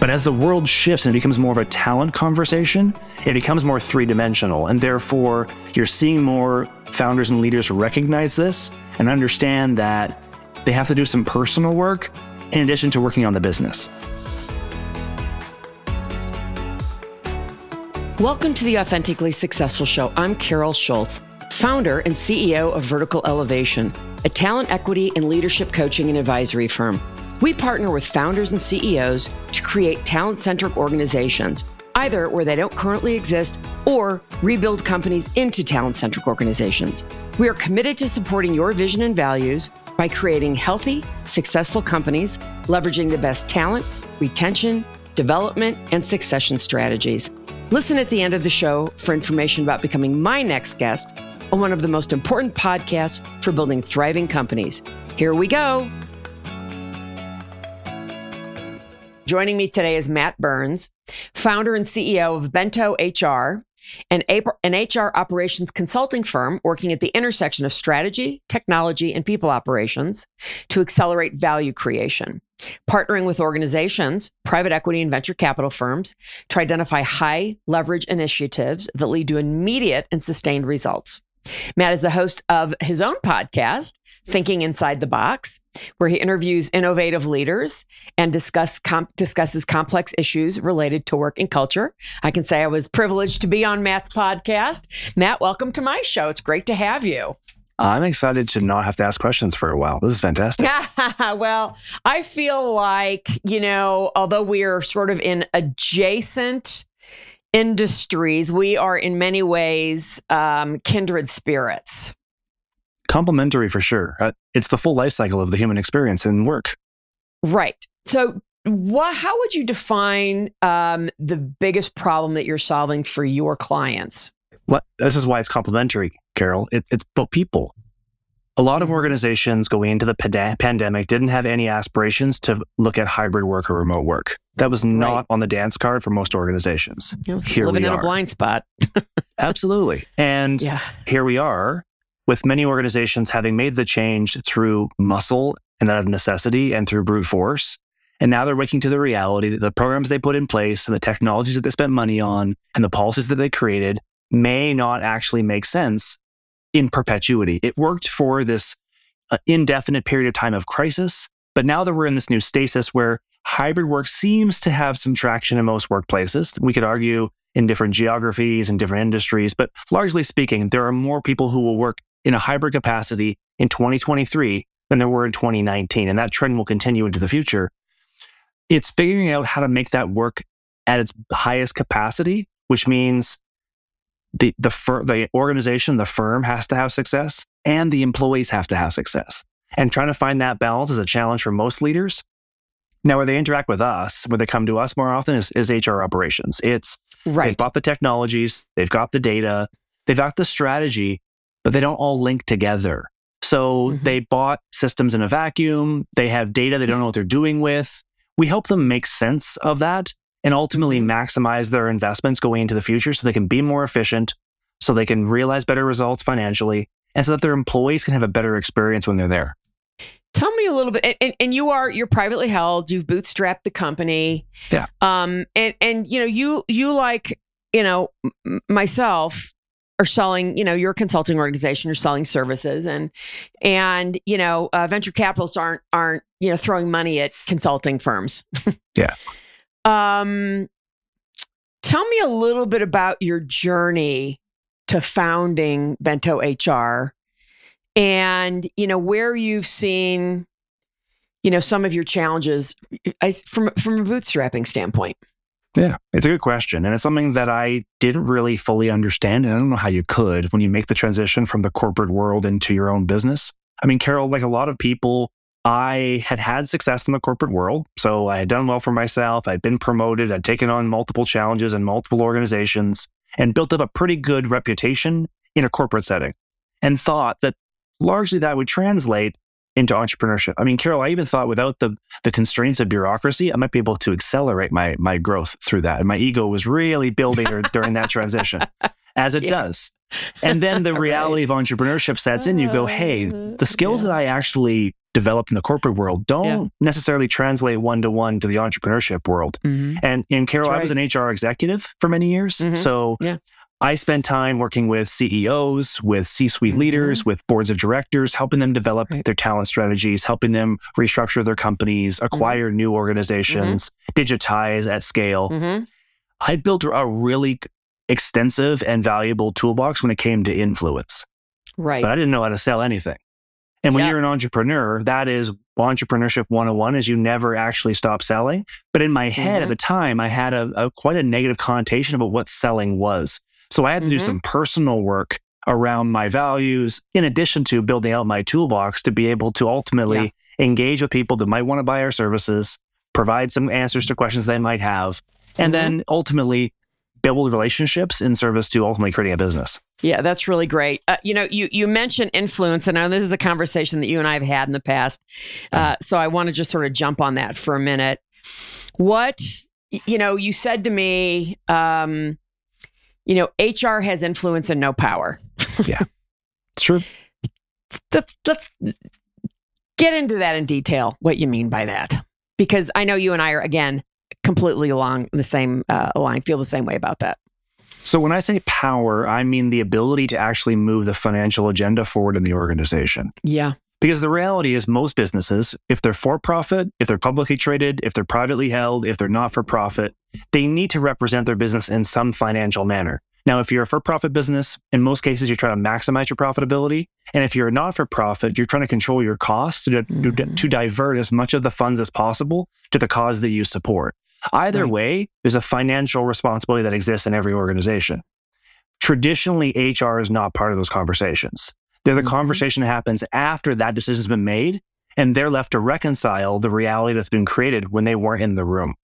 But as the world shifts and it becomes more of a talent conversation, it becomes more three dimensional. And therefore, you're seeing more founders and leaders recognize this and understand that they have to do some personal work in addition to working on the business. Welcome to the Authentically Successful Show. I'm Carol Schultz, founder and CEO of Vertical Elevation, a talent equity and leadership coaching and advisory firm. We partner with founders and CEOs to create talent centric organizations, either where they don't currently exist or rebuild companies into talent centric organizations. We are committed to supporting your vision and values by creating healthy, successful companies, leveraging the best talent, retention, development, and succession strategies. Listen at the end of the show for information about becoming my next guest on one of the most important podcasts for building thriving companies. Here we go. Joining me today is Matt Burns, founder and CEO of Bento HR, an, HR operations consulting firm working at the intersection of strategy, technology, and people operations to accelerate value creation, partnering with organizations, private equity and venture capital firms to identify high leverage initiatives that lead to immediate and sustained results. Matt is the host of his own podcast, Thinking Inside the Box, where he interviews innovative leaders and discuss com- discusses complex issues related to work and culture. I can say I was privileged to be on Matt's podcast. Matt, welcome to my show. It's great to have you. I'm excited to not have to ask questions for a while. This is fantastic. well, I feel like, you know, although we are sort of in adjacent industries, we are in many ways um, kindred spirits. Complementary for sure. Uh, it's the full life cycle of the human experience in work. Right. So, what, how would you define um, the biggest problem that you're solving for your clients? This is why it's complementary, Carol. It, it's about people. A lot of organizations going into the pandemic didn't have any aspirations to look at hybrid work or remote work. That was not right. on the dance card for most organizations. Here we are. living in a blind spot. Absolutely. And yeah. here we are with many organizations having made the change through muscle and out of necessity and through brute force. And now they're waking to the reality that the programs they put in place and the technologies that they spent money on and the policies that they created may not actually make sense in perpetuity. It worked for this uh, indefinite period of time of crisis, but now that we're in this new stasis where hybrid work seems to have some traction in most workplaces, we could argue in different geographies and different industries, but largely speaking, there are more people who will work in a hybrid capacity in 2023 than there were in 2019. And that trend will continue into the future. It's figuring out how to make that work at its highest capacity, which means the the the organization, the firm has to have success, and the employees have to have success. And trying to find that balance is a challenge for most leaders. Now, where they interact with us, where they come to us more often, is, is HR operations. It's right. They've bought the technologies, they've got the data, they've got the strategy, but they don't all link together. So mm-hmm. they bought systems in a vacuum. They have data they don't know what they're doing with. We help them make sense of that and ultimately maximize their investments going into the future so they can be more efficient, so they can realize better results financially, and so that their employees can have a better experience when they're there. Tell me a little bit, and, and you are you're privately held. You've bootstrapped the company, yeah. Um, and and you know you you like you know m- myself are selling you know you're a consulting organization you're selling services and and you know uh, venture capitalists aren't aren't you know throwing money at consulting firms yeah um, tell me a little bit about your journey to founding Bento HR and, you know, where you've seen, you know, some of your challenges from, from a bootstrapping standpoint. Yeah, it's a good question. And it's something that I didn't really fully understand. And I don't know how you could when you make the transition from the corporate world into your own business. I mean, Carol, like a lot of people, I had had success in the corporate world. So I had done well for myself. I'd been promoted. I'd taken on multiple challenges in multiple organizations and built up a pretty good reputation in a corporate setting and thought that largely that would translate into entrepreneurship. I mean, Carol, I even thought without the the constraints of bureaucracy, I might be able to accelerate my my growth through that. And my ego was really building during that transition, as it yeah. does. And then the reality right. of entrepreneurship sets in. You go, hey, the skills yeah. that I actually developed in the corporate world don't yeah. necessarily translate one to one to the entrepreneurship world. Mm-hmm. And in Carol, right. I was an HR executive for many years. Mm-hmm. So yeah. I spent time working with CEOs, with C suite mm-hmm. leaders, with boards of directors, helping them develop right. their talent strategies, helping them restructure their companies, mm-hmm. acquire new organizations, mm-hmm. digitize at scale. Mm-hmm. I built a really extensive and valuable toolbox when it came to influence. Right. But I didn't know how to sell anything. And when yep. you're an entrepreneur, that is entrepreneurship 101 is you never actually stop selling. But in my head mm-hmm. at the time, I had a, a, quite a negative connotation about what selling was. So I had to mm-hmm. do some personal work around my values, in addition to building out my toolbox to be able to ultimately yeah. engage with people that might want to buy our services, provide some answers to questions they might have, and mm-hmm. then ultimately build relationships in service to ultimately creating a business. Yeah, that's really great. Uh, you know, you you mentioned influence, and I know this is a conversation that you and I have had in the past. Uh, so I want to just sort of jump on that for a minute. What you know, you said to me, um, you know, HR has influence and no power. yeah, it's true. Let's, let's get into that in detail, what you mean by that. Because I know you and I are, again, completely along the same uh, line, feel the same way about that. So when I say power, I mean the ability to actually move the financial agenda forward in the organization. Yeah. Because the reality is, most businesses, if they're for profit, if they're publicly traded, if they're privately held, if they're not for profit, they need to represent their business in some financial manner. Now, if you're a for profit business, in most cases, you're trying to maximize your profitability. And if you're a not for profit, you're trying to control your costs to, mm-hmm. to, divert as much of the funds as possible to the cause that you support. Either right. way, there's a financial responsibility that exists in every organization. Traditionally, HR is not part of those conversations. They're the mm-hmm. conversation that happens after that decision's been made, and they're left to reconcile the reality that's been created when they weren't in the room.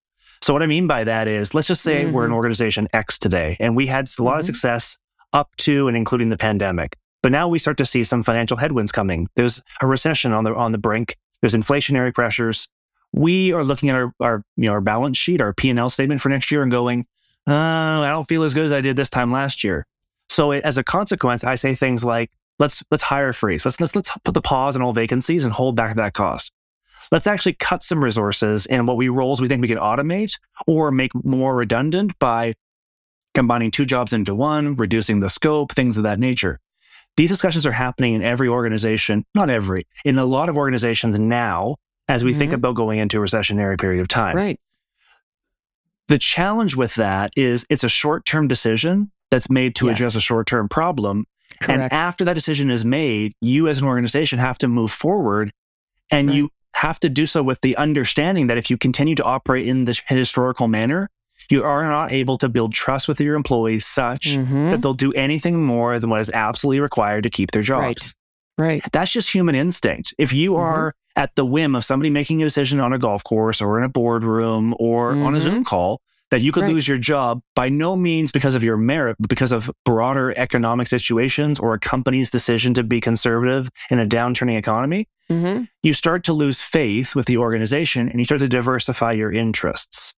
So, what I mean by that is, let's just say mm-hmm. we're an mm-hmm. organization X today, and we had a lot mm-hmm. of success up to and including the pandemic. But now we start to see some financial headwinds coming. There's a recession on the on the brink. There's inflationary pressures. We are looking at our, our you know our balance sheet, our P and L statement for next year, and going, uh, I don't feel as good as I did this time last year. So it, as a consequence, I say things like, let's let's hire freeze. Let's let's let's put the pause on all vacancies and hold back that cost. Let's actually cut some resources in what we roles we think we can automate or make more redundant by combining two jobs into one, reducing the scope, things of that nature. These discussions are happening in every organization, not every, in a lot of organizations now as we mm-hmm. think about going into a recessionary period of time. Right. The challenge with that is it's a short term decision that's made to yes. address a short term problem. Correct. And after that decision is made, you as an organization have to move forward and right. you have to do so with the understanding that if you continue to operate in this historical manner, you are not able to build trust with your employees such mm-hmm. that they'll do anything more than what is absolutely required to keep their jobs. Right. right. That's just human instinct. If you mm-hmm. are at the whim of somebody making a decision on a golf course or in a boardroom or mm-hmm. on a Zoom call, that you could right. lose your job by no means because of your merit, but because of broader economic situations or a company's decision to be conservative in a downturning economy, mm-hmm. you start to lose faith with the organization and you start to diversify your interests.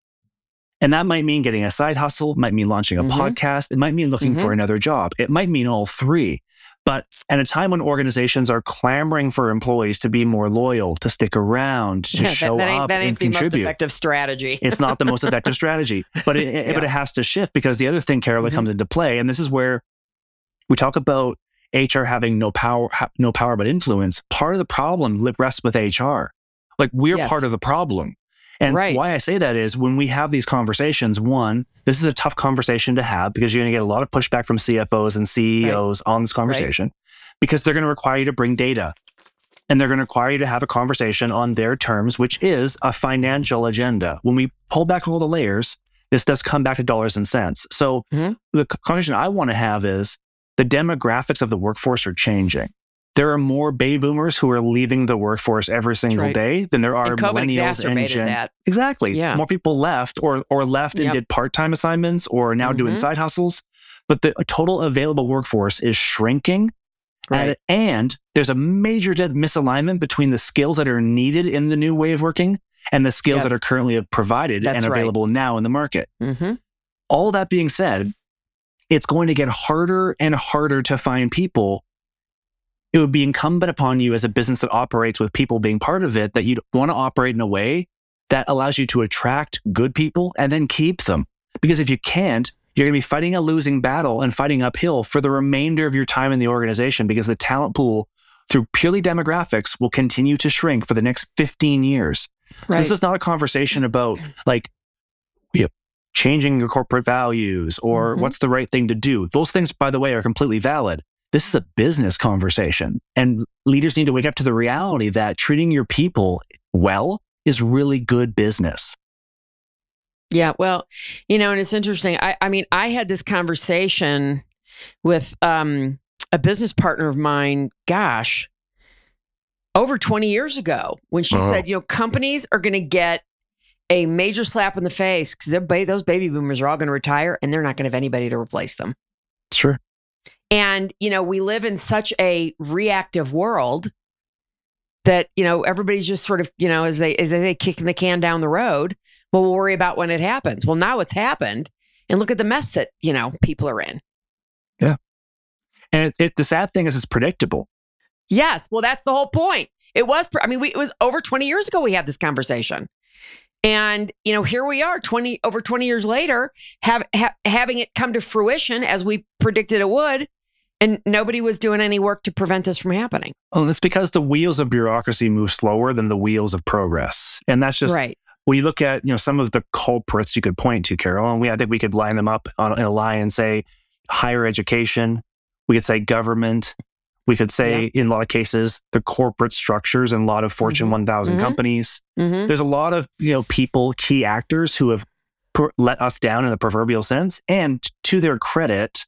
And that might mean getting a side hustle, might mean launching a mm-hmm. podcast, it might mean looking mm-hmm. for another job, it might mean all three. But at a time when organizations are clamoring for employees to be more loyal, to stick around, to yeah, show that, that up that ain't and the contribute, most effective strategy. it's not the most effective strategy, but it, yeah. but it has to shift because the other thing, Carol, that mm-hmm. comes into play, and this is where we talk about HR having no power, no power but influence. Part of the problem rests with HR. Like we're yes. part of the problem. And right. why I say that is when we have these conversations, one, this is a tough conversation to have because you're going to get a lot of pushback from CFOs and CEOs right. on this conversation right. because they're going to require you to bring data and they're going to require you to have a conversation on their terms, which is a financial agenda. When we pull back all the layers, this does come back to dollars and cents. So mm-hmm. the conversation I want to have is the demographics of the workforce are changing there are more baby boomers who are leaving the workforce every single right. day than there are and millennials and Gen. That. Exactly. Yeah. More people left or or left and did part-time assignments or now mm-hmm. doing side hustles. But the total available workforce is shrinking. Right. and there's a major misalignment between the skills that are needed in the new way of working and the skills yes. that are currently provided That's and available right. now in the market. Mm-hmm. All that being said, it's going to get harder and harder to find people it would be incumbent upon you as a business that operates with people being part of it that you'd want to operate in a way that allows you to attract good people and then keep them. Because if you can't, you're going to be fighting a losing battle and fighting uphill for the remainder of your time in the organization because the talent pool through purely demographics will continue to shrink for the next 15 years. Right. So this is not a conversation about like you know, changing your corporate values or mm-hmm. what's the right thing to do. Those things, by the way, are completely valid. This is a business conversation. And leaders need to wake up to the reality that treating your people well is really good business. Yeah, well, you know, and it's interesting. I, I mean, I had this conversation with um, a business partner of mine, gosh, over 20 years ago when she uh-huh. said, you know, companies are going to get a major slap in the face because ba- those baby boomers are all going to retire and they're not going to have anybody to replace them. Sure. And, you know, we live in such a reactive world that, you know, everybody's just sort of, you know, as they, as they kicking the can down the road, well, we'll worry about when it happens. Well, now it's happened. And look at the mess that, you know, people are in. Yeah. And it, it, the sad thing is, it's predictable. Yes. Well, that's the whole point. It was, I mean, we, it was over 20 years ago we had this conversation. And, you know, here we are 20, over 20 years later, have, ha, having it come to fruition as we predicted it would. And nobody was doing any work to prevent this from happening. Well, it's because the wheels of bureaucracy move slower than the wheels of progress. And that's just right. When you look at, you know, some of the culprits you could point to, Carol, and we I think we could line them up on, in a line and say higher education, we could say government, we could say yeah. in a lot of cases the corporate structures and a lot of Fortune mm-hmm. 1000 mm-hmm. companies. Mm-hmm. There's a lot of, you know, people, key actors who have per- let us down in the proverbial sense and to their credit,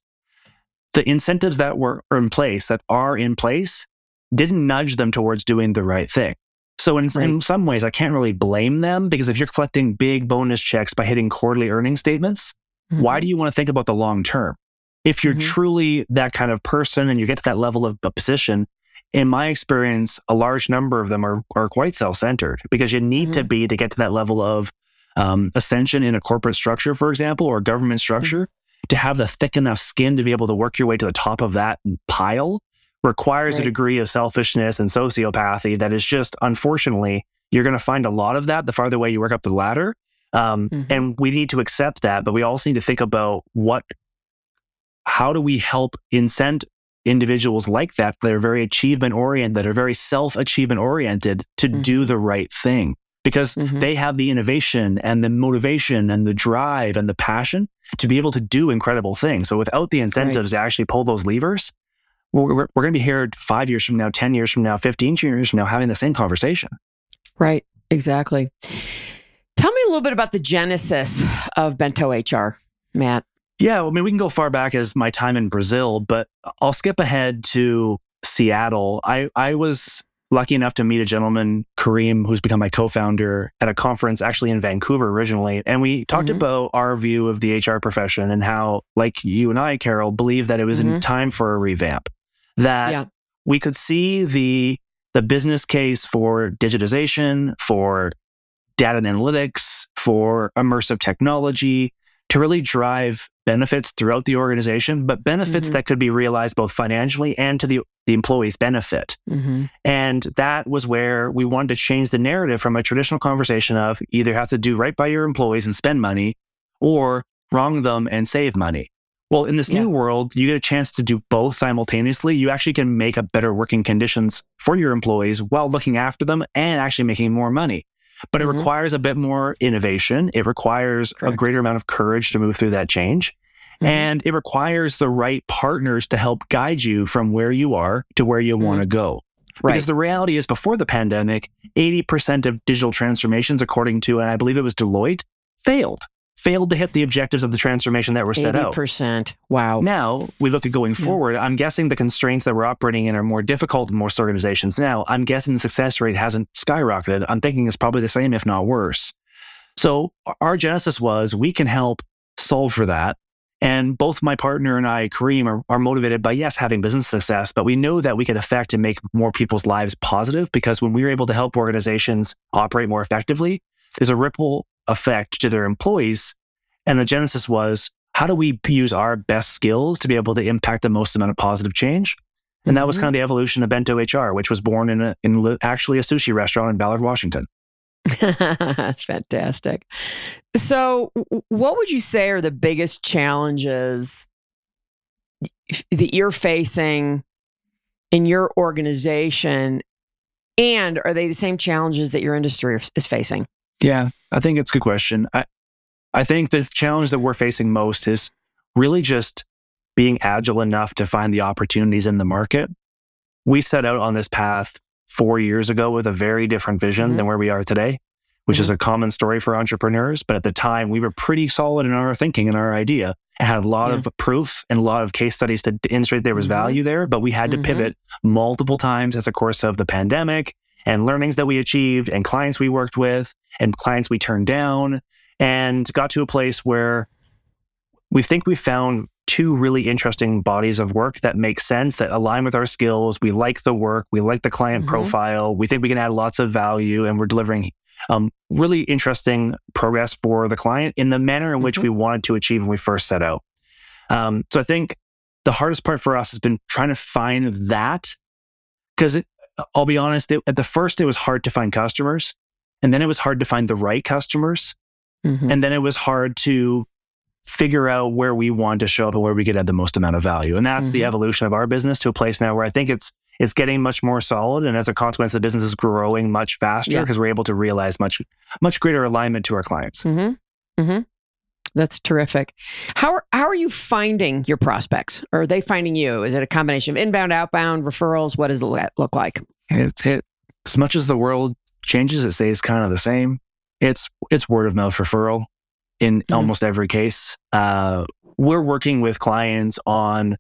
the incentives that were in place, that are in place, didn't nudge them towards doing the right thing. So in, right. in some ways, I can't really blame them because if you're collecting big bonus checks by hitting quarterly earnings statements, mm-hmm. why do you want to think about the long term? If you're mm-hmm. truly that kind of person and you get to that level of position, in my experience, a large number of them are, are quite self centered because you need mm-hmm. to be to get to that level of um, ascension in a corporate structure, for example, or government structure to have the thick enough skin to be able to work your way to the top of that pile requires right. a degree of selfishness and sociopathy that is just, unfortunately, you're going to find a lot of that the farther away you work up the ladder. Um, mm-hmm. And we need to accept that, but we also need to think about what, how do we help incent individuals like that that are very achievement oriented, that are very self achievement oriented to mm-hmm. do the right thing because mm-hmm. they have the innovation and the motivation and the drive and the passion to be able to do incredible things. So without the incentives right. to actually pull those levers, we're, we're, we're going to be here five years from now, 10 years from now, 15 years from now, having the same conversation. Right. Exactly. Tell me a little bit about the genesis of Bento HR, Matt. Yeah, well, I mean, we can go far back as my time in Brazil, but I'll skip ahead to Seattle. I, I was lucky enough to meet a gentleman, Kareem, who's become my co founder at a conference actually in Vancouver originally. And we talked mm-hmm. about our view of the HR profession and how, like you and I, Carol, believe that it was mm-hmm. in time for a revamp, that yeah. we could see the the business case for digitization, for data and analytics, for immersive technology to really drive benefits throughout the organization, but benefits mm-hmm. that could be realized both financially and to the, the employee's benefit. Mm-hmm. And that was where we wanted to change the narrative from a traditional conversation of either have to do right by your employees and spend money or wrong them and save money. Well, in this yeah. new world, you get a chance to do both simultaneously. You actually can make up better working conditions for your employees while looking after them and actually making more money but it mm-hmm. requires a bit more innovation. It requires Correct. a greater amount of courage to move through that change. Mm-hmm. And it requires the right partners to help guide you from where you are to where you mm-hmm. want to go. Right. Because the reality is, before the pandemic, 80% of digital transformations, according to, and I believe it was Deloitte, failed failed to hit the objectives of the transformation that were set 80%. out. 80%. Wow. Now we look at going forward. Yeah. I'm guessing the constraints that we're operating in are more difficult in most organizations now. I'm guessing the success rate hasn't skyrocketed. I'm thinking it's probably the same, if not worse. So our genesis was we can help solve for that. And both my partner and I, Kareem, are, are motivated by, yes, having business success, but we know that we could affect and make more people's lives positive because when we are able to help organizations operate more effectively, there's a ripple effect to their employees. And the genesis was how do we use our best skills to be able to impact the most amount of positive change? And that was mm-hmm. kind of the evolution of Bento HR, which was born in, a, in actually a sushi restaurant in Ballard, Washington. That's fantastic. So, what would you say are the biggest challenges that you're facing in your organization? And are they the same challenges that your industry is facing? Yeah, I think it's a good question. I, I think the challenge that we're facing most is really just being agile enough to find the opportunities in the market. We set out on this path four years ago with a very different vision mm-hmm. than where we are today, which mm-hmm. is a common story for entrepreneurs. But at the time, we were pretty solid in our thinking and our idea and had a lot yeah. of proof and a lot of case studies to demonstrate there was mm-hmm. value there. But we had to mm-hmm. pivot multiple times as a course of the pandemic and learnings that we achieved and clients we worked with and clients we turned down and got to a place where we think we found two really interesting bodies of work that make sense, that align with our skills. We like the work, we like the client mm-hmm. profile, we think we can add lots of value, and we're delivering um, really interesting progress for the client in the manner in which mm-hmm. we wanted to achieve when we first set out. Um, so I think the hardest part for us has been trying to find that because I'll be honest, it, at the first, it was hard to find customers. And then it was hard to find the right customers. Mm-hmm. And then it was hard to figure out where we want to show up and where we could add the most amount of value. And that's mm-hmm. the evolution of our business to a place now where I think it's it's getting much more solid. And as a consequence, the business is growing much faster because yeah. we're able to realize much much greater alignment to our clients. Mm-hmm. Mm-hmm. That's terrific. How are, how are you finding your prospects? Or are they finding you? Is it a combination of inbound, outbound, referrals? What does it look like? It's it, as much as the world changes, it stays kind of the same. It's it's word of mouth referral in mm-hmm. almost every case. Uh, we're working with clients on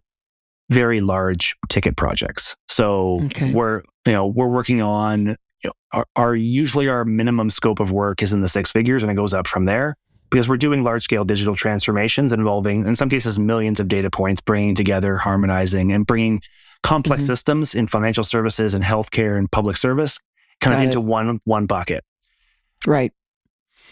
very large ticket projects. So okay. we're you know we're working on you know, our, our usually our minimum scope of work is in the six figures and it goes up from there because we're doing large scale digital transformations involving, in some cases, millions of data points, bringing together, harmonizing, and bringing complex mm-hmm. systems in financial services and healthcare and public service kind Got of into it. one one bucket. Right.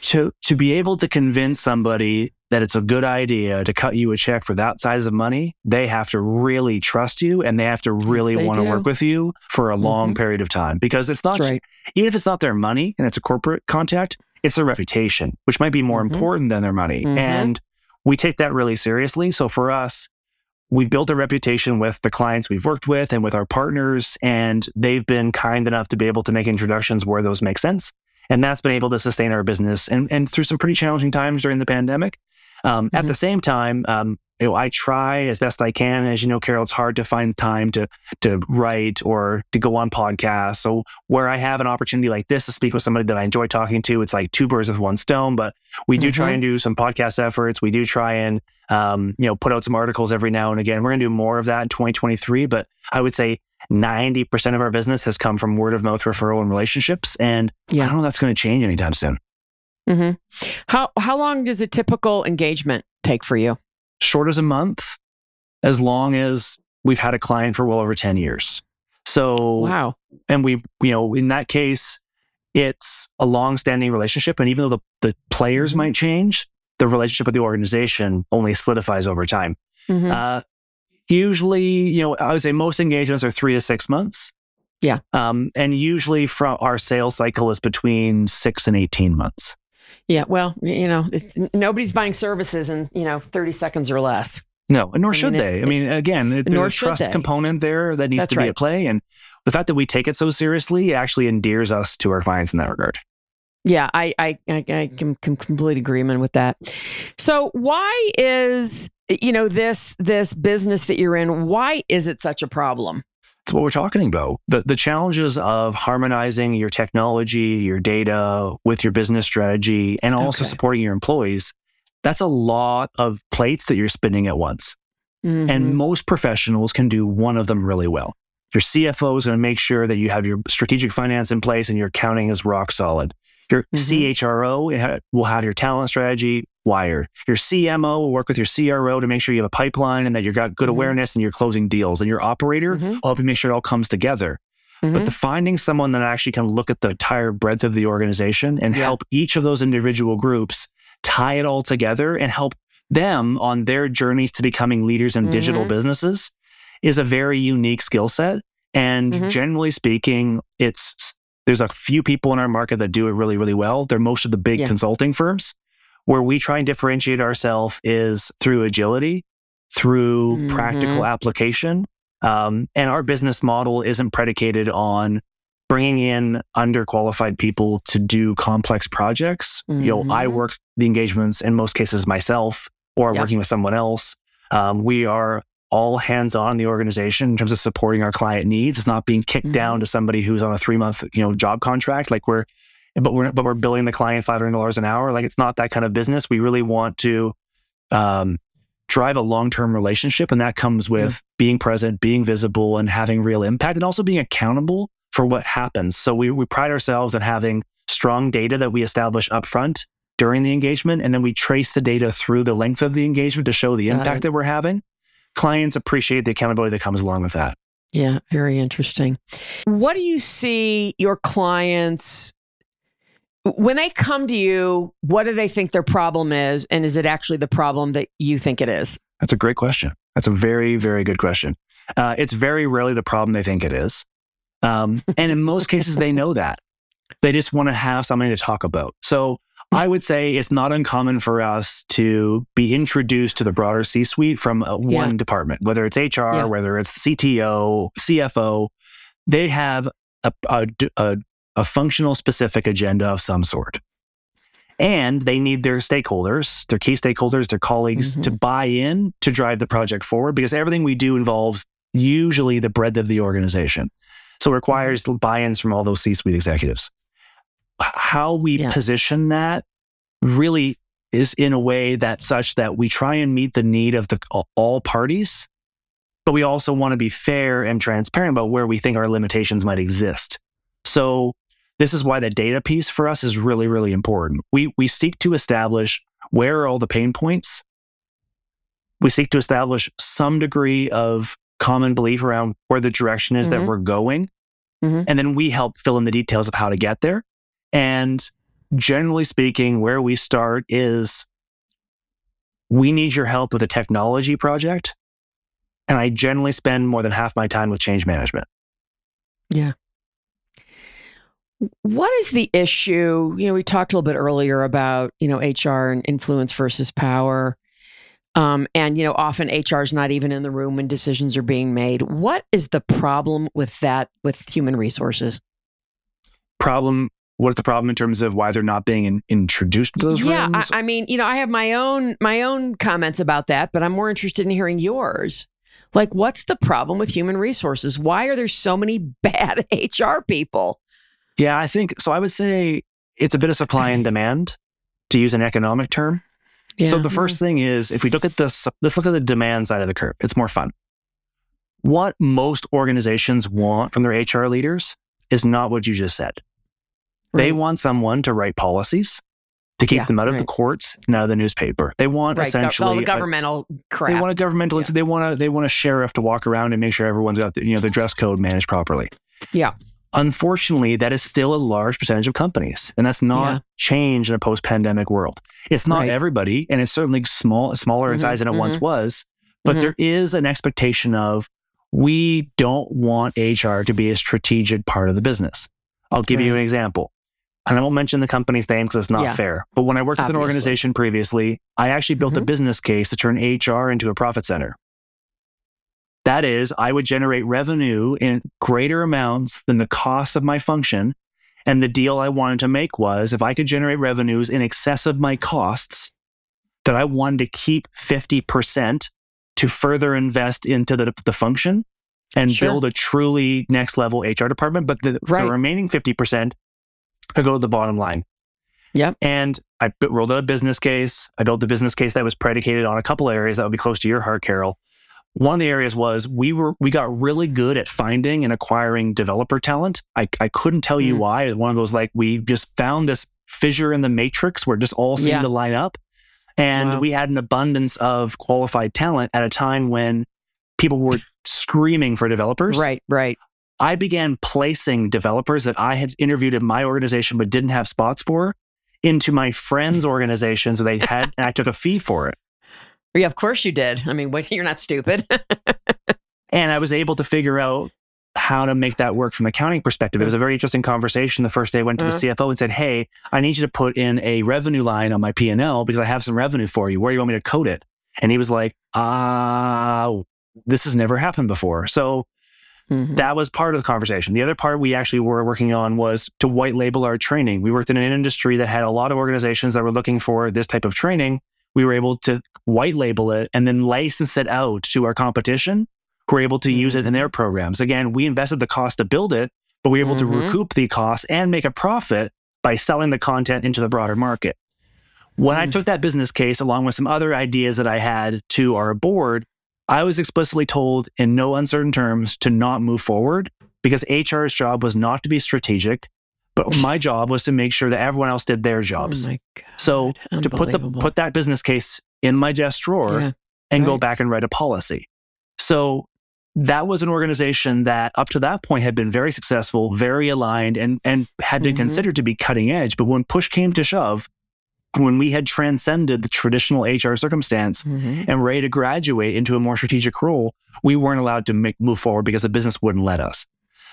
To to be able to convince somebody that it's a good idea to cut you a check for that size of money, they have to really trust you and they have to really yes, want to work with you for a long mm-hmm. period of time because it's not right. even if it's not their money and it's a corporate contact, it's their reputation, which might be more mm-hmm. important than their money. Mm-hmm. And we take that really seriously. So for us, we've built a reputation with the clients we've worked with and with our partners, and they've been kind enough to be able to make introductions where those make sense. And that's been able to sustain our business and, and through some pretty challenging times during the pandemic. Um, mm-hmm. At the same time, um, you know, I try as best I can. As you know, Carol, it's hard to find time to to write or to go on podcasts. So where I have an opportunity like this to speak with somebody that I enjoy talking to, it's like two birds with one stone. But we do mm-hmm. try and do some podcast efforts. We do try and um, you know put out some articles every now and again. We're going to do more of that in 2023. But I would say 90% of our business has come from word of mouth referral and relationships. And yeah. I don't know that's going to change anytime soon. Mm-hmm. How how long does a typical engagement take for you? Short as a month, as long as we've had a client for well over 10 years. So, wow. And we, you know, in that case, it's a long standing relationship. And even though the, the players mm-hmm. might change, the relationship with the organization only solidifies over time. Mm-hmm. Uh, usually, you know, I would say most engagements are three to six months. Yeah. Um, and usually from our sales cycle is between six and 18 months. Yeah, well, you know, nobody's buying services in you know thirty seconds or less. No, nor I should mean, they. It, I mean, again, it, there's a trust component there that needs That's to be right. at play, and the fact that we take it so seriously actually endears us to our clients in that regard. Yeah, I I, I, I can, can complete agreement with that. So, why is you know this this business that you're in? Why is it such a problem? It's what we're talking about. The, the challenges of harmonizing your technology, your data with your business strategy, and also okay. supporting your employees. That's a lot of plates that you're spinning at once. Mm-hmm. And most professionals can do one of them really well. Your CFO is going to make sure that you have your strategic finance in place and your accounting is rock solid. Your mm-hmm. CHRO will have your talent strategy wired. Your CMO will work with your CRO to make sure you have a pipeline and that you've got good mm-hmm. awareness and you're closing deals. And your operator mm-hmm. will help you make sure it all comes together. But the mm-hmm. finding someone that actually can look at the entire breadth of the organization and yeah. help each of those individual groups tie it all together and help them on their journeys to becoming leaders in digital mm-hmm. businesses is a very unique skill set. And mm-hmm. generally speaking, it's there's a few people in our market that do it really, really well. They're most of the big yeah. consulting firms. Where we try and differentiate ourselves is through agility, through mm-hmm. practical application. Um, and our business model isn't predicated on bringing in underqualified people to do complex projects. Mm-hmm. You know, I mm-hmm. work the engagements in most cases myself or yep. working with someone else. Um, we are all hands on the organization in terms of supporting our client needs. It's not being kicked mm-hmm. down to somebody who's on a three month, you know, job contract. Like we're, but we're, but we're billing the client $500 an hour. Like it's not that kind of business. We really want to, um, drive a long-term relationship. And that comes with yeah. being present, being visible and having real impact and also being accountable for what happens. So we, we pride ourselves on having strong data that we establish upfront during the engagement. And then we trace the data through the length of the engagement to show the impact that we're having clients appreciate the accountability that comes along with that. Yeah, very interesting. What do you see your clients when they come to you? What do they think their problem is? And is it actually the problem that you think it is? That's a great question. That's a very, very good question. Uh, it's very rarely the problem they think it is. Um, and in most cases, they know that. They just want to have something to talk about. So I would say it's not uncommon for us to be introduced to the broader C suite from uh, one yeah. department, whether it's HR, yeah. whether it's CTO, CFO. They have a, a, a, a functional specific agenda of some sort. And they need their stakeholders, their key stakeholders, their colleagues mm-hmm. to buy in to drive the project forward because everything we do involves usually the breadth of the organization. So it requires mm-hmm. buy ins from all those C suite executives how we yeah. position that really is in a way that such that we try and meet the need of the all parties but we also want to be fair and transparent about where we think our limitations might exist so this is why the data piece for us is really really important we we seek to establish where are all the pain points we seek to establish some degree of common belief around where the direction is mm-hmm. that we're going mm-hmm. and then we help fill in the details of how to get there and generally speaking, where we start is we need your help with a technology project. And I generally spend more than half my time with change management. Yeah. What is the issue? You know, we talked a little bit earlier about, you know, HR and influence versus power. Um, and, you know, often HR is not even in the room when decisions are being made. What is the problem with that with human resources? Problem what's the problem in terms of why they're not being in, introduced to those yeah, rooms? I, I mean, you know, I have my own my own comments about that, but I'm more interested in hearing yours. Like, what's the problem with human resources? Why are there so many bad HR people? Yeah, I think so. I would say it's a bit of supply and demand, to use an economic term. Yeah, so the first yeah. thing is, if we look at this, let's look at the demand side of the curve. It's more fun. What most organizations want from their HR leaders is not what you just said. Right. They want someone to write policies to keep yeah, them out of right. the courts and out of the newspaper. They want right. essentially all the governmental a, crap. They want a governmental. Yeah. They want a they want a sheriff to walk around and make sure everyone's got the, you know the dress code managed properly. Yeah. Unfortunately, that is still a large percentage of companies, and that's not yeah. change in a post-pandemic world. It's not everybody, and it's certainly small, smaller mm-hmm, in size than it mm-hmm. once was. But mm-hmm. there is an expectation of we don't want HR to be a strategic part of the business. I'll give you an example and I won't mention the company's name because it's not yeah. fair. But when I worked Obviously. with an organization previously, I actually built mm-hmm. a business case to turn HR into a profit center. That is, I would generate revenue in greater amounts than the cost of my function. And the deal I wanted to make was if I could generate revenues in excess of my costs, that I wanted to keep 50% to further invest into the, the function and sure. build a truly next level HR department. But the, right. the remaining 50%, I go to the bottom line. Yeah. And I rolled out a business case. I built a business case that was predicated on a couple areas that would be close to your heart, Carol. One of the areas was we were we got really good at finding and acquiring developer talent. I, I couldn't tell you mm. why. One of those like we just found this fissure in the matrix where just all seemed yeah. to line up. And wow. we had an abundance of qualified talent at a time when people were screaming for developers. Right, right. I began placing developers that I had interviewed in my organization but didn't have spots for into my friends' organizations. they had, and I took a fee for it. Yeah, of course you did. I mean, what, you're not stupid. And I was able to figure out how to make that work from the accounting perspective. It was a very interesting conversation. The first day I went to the uh-huh. CFO and said, Hey, I need you to put in a revenue line on my P&L because I have some revenue for you. Where do you want me to code it? And he was like, ah, uh, this has never happened before. So mm-hmm. that was part of the conversation. The other part we actually were working on was to white label our training. We worked in an industry that had a lot of organizations that were looking for this type of training. We were able to white label it and then license it out to our competition who were able to use it in their programs. Again, we invested the cost to build it, but we were able mm-hmm. to recoup the cost and make a profit by selling the content into the broader market. When mm. I took that business case along with some other ideas that I had to our board, I was explicitly told in no uncertain terms to not move forward because HR's job was not to be strategic, but my job was to make sure that everyone else did their jobs. Oh so to put the put that business case in my desk drawer yeah, and right. go back and write a policy. So that was an organization that up to that point had been very successful, very aligned, and and had been mm-hmm. considered to be cutting edge. But when push came to shove, when we had transcended the traditional HR circumstance mm-hmm. and ready to graduate into a more strategic role, we weren't allowed to make move forward because the business wouldn't let us.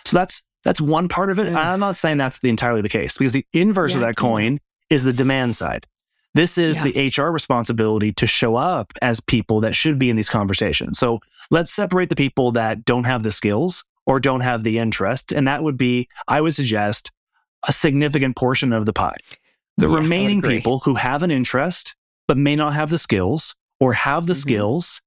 So that's that's one part of it. Yeah. I'm not saying that's the entirely the case because the inverse yeah, of that coin is the demand side. This is yeah. the HR responsibility to show up as people that should be in these conversations. So let's separate the people that don't have the skills or don't have the interest. And that would be, I would suggest, a significant portion of the pie. The yeah, remaining people who have an interest, but may not have the skills or have the mm-hmm. skills,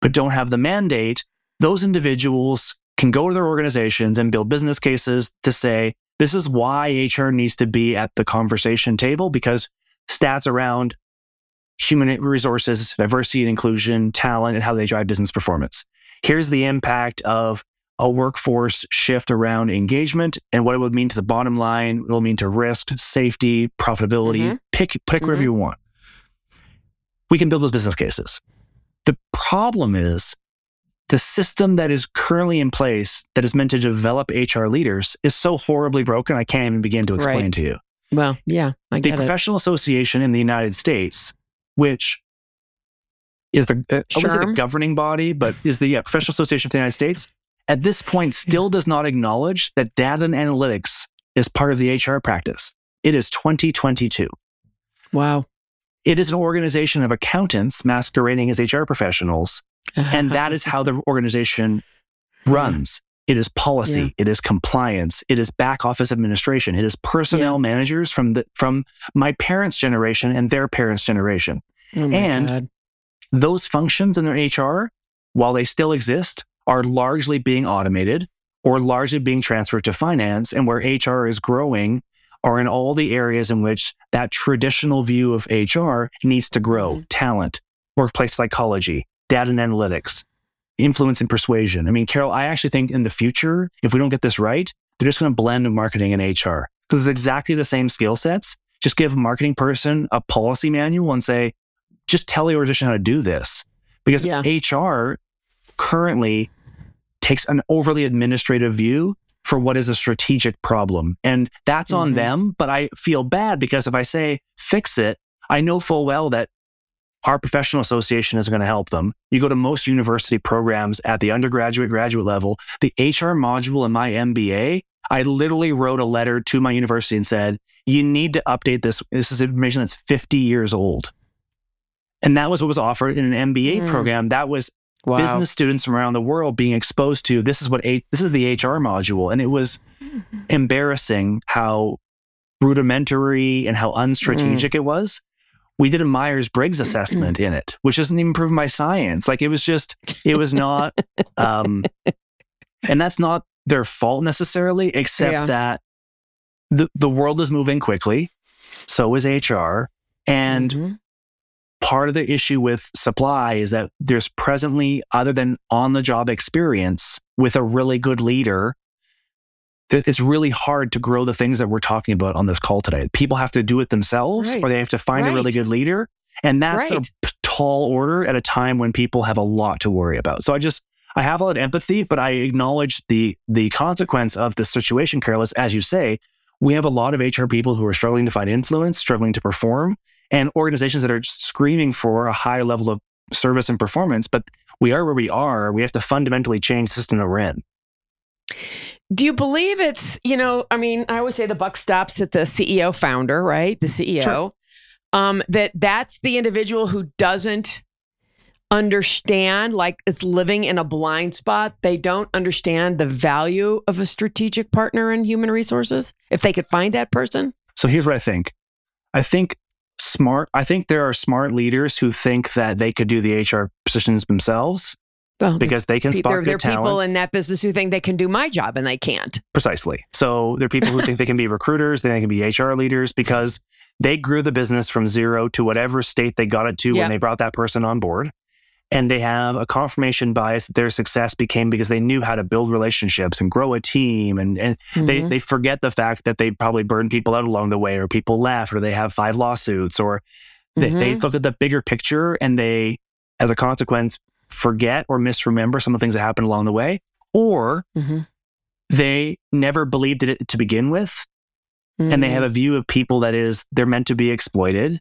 but don't have the mandate, those individuals can go to their organizations and build business cases to say, this is why HR needs to be at the conversation table because stats around human resources, diversity and inclusion, talent, and how they drive business performance. Here's the impact of a workforce shift around engagement and what it would mean to the bottom line, what it will mean to risk, safety, profitability. Mm-hmm. Pick pick mm-hmm. whatever you want. We can build those business cases. The problem is the system that is currently in place that is meant to develop HR leaders is so horribly broken, I can't even begin to explain right. to you. Well, yeah, I the Professional it. Association in the United States, which is the uh, I would say the governing body, but is the yeah, Professional Association of the United States, at this point still does not acknowledge that data and analytics is part of the HR practice. It is 2022. Wow. It is an organization of accountants masquerading as HR professionals. and that is how the organization runs. It is policy. Yeah. It is compliance. It is back office administration. It is personnel yeah. managers from the from my parents' generation and their parents' generation. Oh and God. those functions in their HR, while they still exist, are largely being automated or largely being transferred to finance. And where HR is growing are in all the areas in which that traditional view of HR needs to grow: mm-hmm. talent, workplace psychology, data and analytics, influence and persuasion. I mean, Carol, I actually think in the future, if we don't get this right, they're just going to blend marketing and HR because it's exactly the same skill sets. Just give a marketing person a policy manual and say, just tell the organization how to do this. Because yeah. HR currently takes an overly administrative view for what is a strategic problem. And that's mm-hmm. on them. But I feel bad because if I say fix it, I know full well that our professional association is going to help them. You go to most university programs at the undergraduate, graduate level, the HR module in my MBA, I literally wrote a letter to my university and said, you need to update this. This is information that's 50 years old. And that was what was offered in an MBA mm. program. That was wow. business students from around the world being exposed to this is what a, this is the HR module. And it was embarrassing how rudimentary and how unstrategic mm. it was we did a Myers Briggs assessment in it, which doesn't even prove my science. Like it was just, it was not, um, and that's not their fault necessarily, except yeah. that the, the world is moving quickly. So is HR. And mm-hmm. part of the issue with supply is that there's presently, other than on the job experience with a really good leader, it's really hard to grow the things that we're talking about on this call today. People have to do it themselves right. or they have to find right. a really good leader. And that's right. a tall order at a time when people have a lot to worry about. So I just, I have a lot of empathy, but I acknowledge the the consequence of the situation, Carol, is as you say, we have a lot of HR people who are struggling to find influence, struggling to perform, and organizations that are screaming for a high level of service and performance, but we are where we are. We have to fundamentally change the system that we're in. Do you believe it's, you know, I mean, I always say the buck stops at the CEO founder, right? The CEO. Sure. Um, that that's the individual who doesn't understand, like it's living in a blind spot. They don't understand the value of a strategic partner in human resources if they could find that person. So here's what I think. I think smart, I think there are smart leaders who think that they could do the HR positions themselves well, because they can spot there, there are people in that business who think they can do my job and they can't. Precisely. So there are people who think they can be recruiters, they can be HR leaders because they grew the business from zero to whatever state they got it to when they brought that person on board. And they have a confirmation bias that their success became because they knew how to build relationships and grow a team. And, and mm-hmm. they, they forget the fact that they probably burned people out along the way, or people left, or they have five lawsuits, or they, mm-hmm. they look at the bigger picture and they, as a consequence, forget or misremember some of the things that happened along the way, or mm-hmm. they never believed it to begin with. Mm-hmm. And they have a mm. view of people that is they're meant to be exploited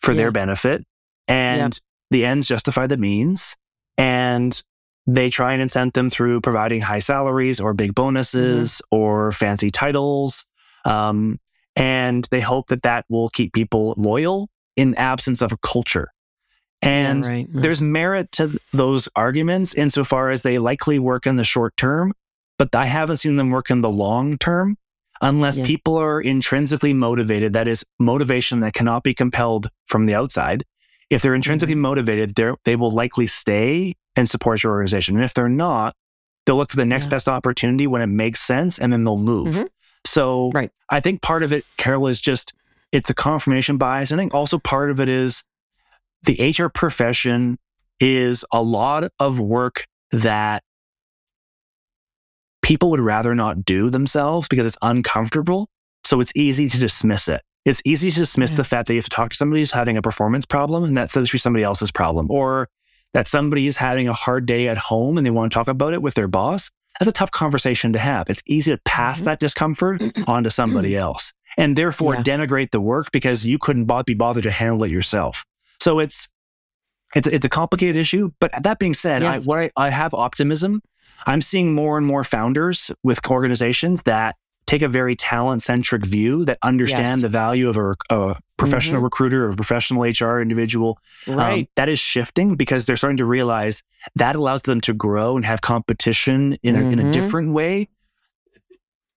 for yeah. their benefit. And the ends justify the means. And they try and incent them through providing high salaries or big bonuses mm-hmm. or fancy titles. Um, and they hope that that will keep people loyal in absence of a culture. And yeah, right. there's merit to those arguments insofar as they likely work in the short term, but I haven't seen them work in the long term unless yeah. people are intrinsically motivated. That is motivation that cannot be compelled from the outside. If they're intrinsically mm-hmm. motivated, they will likely stay and support your organization. And if they're not, they'll look for the next yeah. best opportunity when it makes sense and then they'll move. Mm-hmm. So right. I think part of it, Carol, is just it's a confirmation bias. I think also part of it is the HR profession is a lot of work that people would rather not do themselves because it's uncomfortable. So it's easy to dismiss it. It's easy to dismiss yeah. the fact that you have to talk to somebody who's having a performance problem and that's supposed to be somebody else's problem, or that somebody is having a hard day at home and they want to talk about it with their boss. That's a tough conversation to have. It's easy to pass mm-hmm. that discomfort onto somebody else and therefore yeah. denigrate the work because you couldn't be bothered to handle it yourself. So it's it's it's a complicated issue. But that being said, yes. I, what I, I have optimism. I'm seeing more and more founders with organizations that take a very talent centric view that understand yes. the value of a, a professional mm-hmm. recruiter or a professional HR individual. Um, right. Um, that is shifting because they're starting to realize that allows them to grow and have competition in, mm-hmm. a, in a mm-hmm. different way.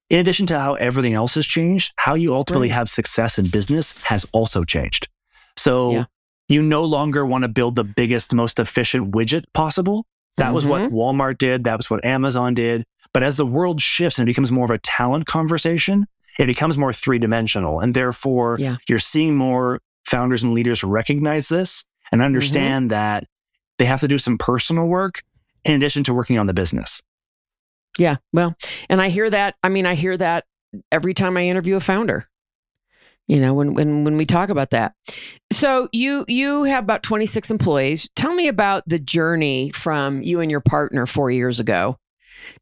In addition to how everything else has changed, how you ultimately right. have success in business has also changed. So yeah. You no longer want to build the biggest, most efficient widget possible. That mm-hmm. was what mm-hmm. Walmart did. That was what Amazon did. But as the world shifts and it becomes more of a talent conversation, it becomes more three dimensional. And therefore, yeah. you're seeing more founders and leaders recognize this and mm-hmm. understand mm-hmm. that they have to do some personal work in addition to working on the business. Yeah. Well, and I hear that. I mean, I hear that every time I interview a founder you know when when when we talk about that. So you you have about 26 employees. Tell me about the journey from you and your partner 4 years ago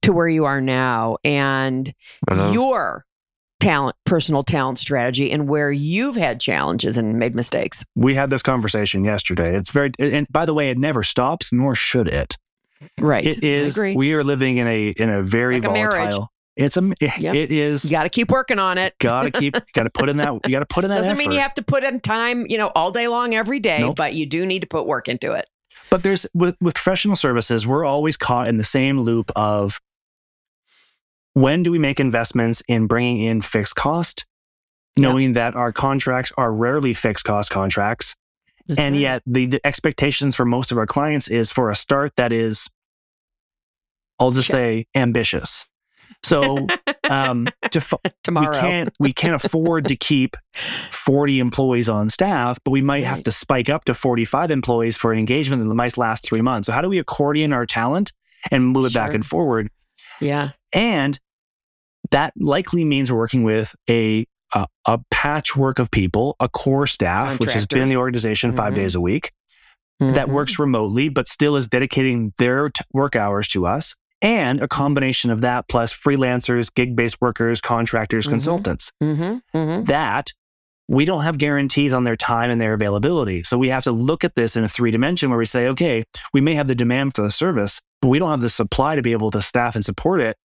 to where you are now and uh-huh. your talent personal talent strategy and where you've had challenges and made mistakes. We had this conversation yesterday. It's very and by the way it never stops nor should it. Right. It is we are living in a in a very like volatile it's a it, yep. it is. You got to keep working on it. Got to keep. Got to put in that. You got to put in that. Doesn't effort. mean you have to put in time. You know, all day long, every day. Nope. But you do need to put work into it. But there's with with professional services, we're always caught in the same loop of when do we make investments in bringing in fixed cost, knowing yep. that our contracts are rarely fixed cost contracts, That's and right. yet the expectations for most of our clients is for a start that is, I'll just say, ambitious. So um, to tomorrow we can't we can't afford to keep 40 employees on staff, but we might right. have to spike up to 45 employees for an engagement that might last three months. So how do we accordion our talent and move it back and forward? Yeah, and that likely means we're working with a a, a patchwork of people, a core staff, which has been in the organization mm-hmm. five days a week. Mm-hmm. That works remotely, but still is dedicating their t- work hours to us and a combination of that plus freelancers, gig based workers, contractors, mm-hmm. consultants. Mm-hmm. Mm-hmm. That we don't have guarantees on their time and their availability. So we have to look at this in a three dimension where we say, okay, we may have the demand for the service, but we don't have the supply to be able to staff and support it.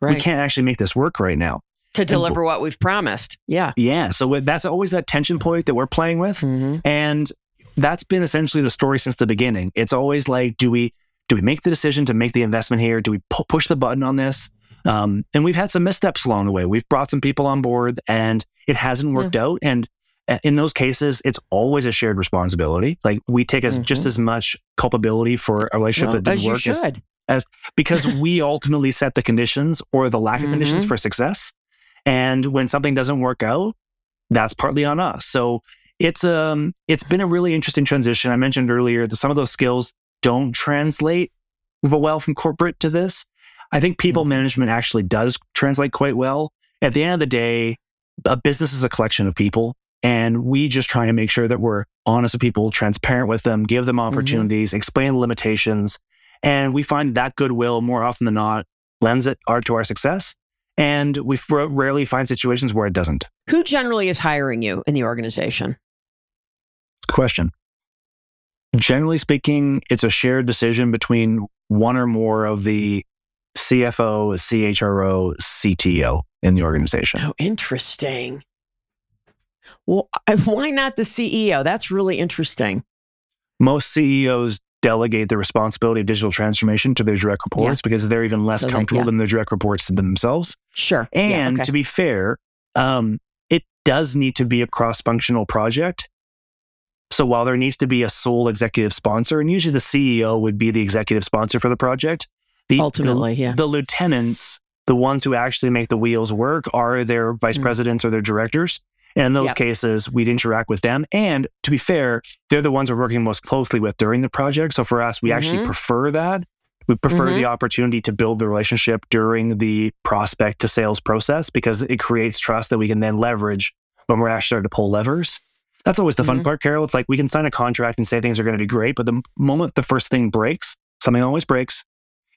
Right. We can't actually make this work right now. To deliver and, what we've promised. Yeah. Yeah. So that's always that tension point that we're playing with. Mm-hmm. And that's been essentially the story since the beginning. It's always like, do we do we make the decision to make the investment here? Do we pu- push the button on this? Um, and we've had some missteps along the way. We've brought some people on board and it hasn't worked yeah. out. And uh, in those cases, it's always a shared responsibility. Like we take as mm-hmm. just as much culpability for a relationship well, that didn't work as, as, because we ultimately set the conditions or the lack of mm-hmm. conditions for success. And when something doesn't work out, that's partly on us. So it's um it's been a really interesting transition. I mentioned earlier that some of those skills don't translate well from corporate to this. I think people mm-hmm. management actually does translate quite well. At the end of the day, a business is a collection of people. And we just try and make sure that we're honest with people, transparent with them, give them mm-hmm. opportunities, mm-hmm. explain the limitations. And we find that goodwill more often than not lends it art to our success. And we rarely find situations where it doesn't. Who generally is hiring you in the organization? Question. Generally speaking, it's a shared decision between one or more of the CFO, CHRO, CTO in the organization. Oh, interesting. Well, why not the CEO? That's really interesting. Most CEOs delegate the responsibility of digital transformation to their direct reports yeah. because they're even less so comfortable yeah. than their direct reports to themselves. Sure. And yeah, okay. to be fair, um, it does need to be a cross functional project. So while there needs to be a sole executive sponsor, and usually the CEO would be the executive sponsor for the project, the, ultimately, the, yeah. the lieutenants, the ones who actually make the wheels work, are their vice mm. presidents or their directors. And in those yep. cases, we'd interact with them. And to be fair, they're the ones we're working most closely with during the project. So for us, we mm-hmm. actually prefer that. We prefer mm-hmm. the opportunity to build the relationship during the prospect to sales process because it creates trust that we can then leverage when we're actually starting to pull levers. That's always the fun mm-hmm. part, Carol. It's like we can sign a contract and say things are going to be great, but the moment the first thing breaks, something always breaks.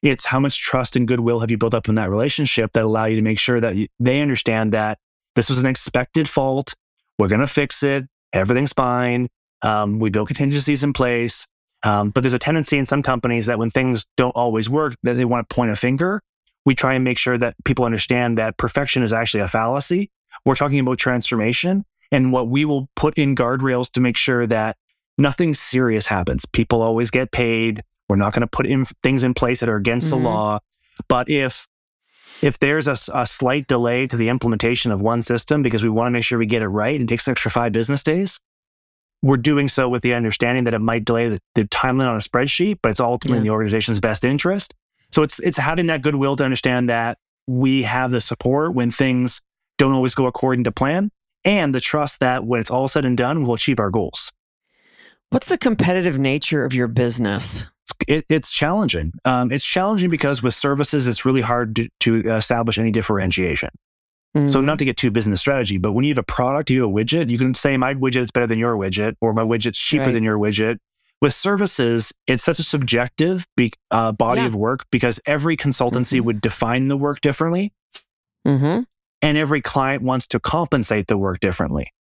It's how much trust and goodwill have you built up in that relationship that allow you to make sure that you, they understand that this was an expected fault. We're going to fix it. Everything's fine. Um, we build contingencies in place. Um, but there's a tendency in some companies that when things don't always work, that they want to point a finger. We try and make sure that people understand that perfection is actually a fallacy. We're talking about transformation and what we will put in guardrails to make sure that nothing serious happens. People always get paid. We're not going to put in things in place that are against mm-hmm. the law. But if if there's a, a, slight delay to the implementation of one system because we want to make sure we get it right and it takes an extra five business days, we're doing so with the understanding that it might delay the, the timeline on a spreadsheet, but it's ultimately yeah. in the organization's best interest. So it's it's having that goodwill to understand that we have the support when things don't always go according to plan and the trust that when it's all said and done, we'll achieve our goals. What's the competitive nature of your business? It, it's challenging. Um, it's challenging because with services, it's really hard to, to establish any differentiation. Mm-hmm. So, not to get too business strategy, but when you have a product, you have a widget, you can say my widget is better than your widget, or my widget's cheaper right. than your widget. With services, it's such a subjective be, uh, body yeah. of work because every consultancy mm-hmm. would define the work differently. Mm-hmm and every client wants to compensate the work differently.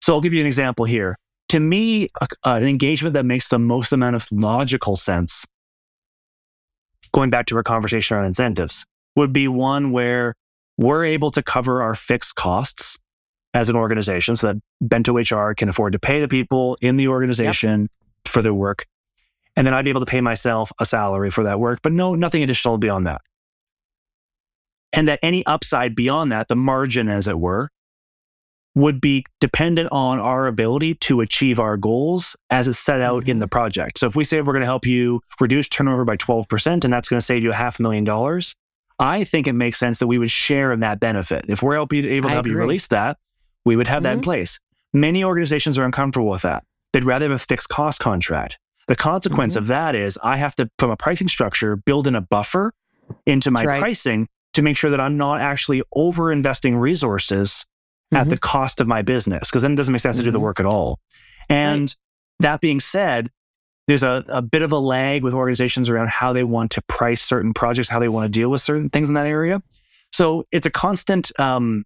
So I'll give you an example here. To me, a, an engagement that makes the most amount of logical sense, going back to our conversation around incentives, would be one where we're able to cover our fixed costs as an organization so that Bento HR can afford to pay the people in the organization yep. for their work. And then I'd be able to pay myself a salary for that work, but no, nothing additional beyond that and that any upside beyond that, the margin, as it were, would be dependent on our ability to achieve our goals as it's set out mm-hmm. in the project. So if we say we're going to help you reduce turnover by 12% and that's going to save you a half a million dollars, I think it makes sense that we would share in that benefit. If we're able to help you release that, we would have mm-hmm. that in mm-hmm. place. Many organizations are uncomfortable with that. They'd rather have a fixed cost contract. The consequence mm-hmm. of that is I have to, from a pricing structure, build in a buffer into my right. pricing to make sure that I'm not actually over investing resources mm-hmm. at the cost of my business, because then it doesn't make sense mm-hmm. to do the mm-hmm. work at all. And right. that being said, there's a, a bit of a lag with organizations around how they want to price certain projects, how they want to deal with certain things in that area. So it's a constant um,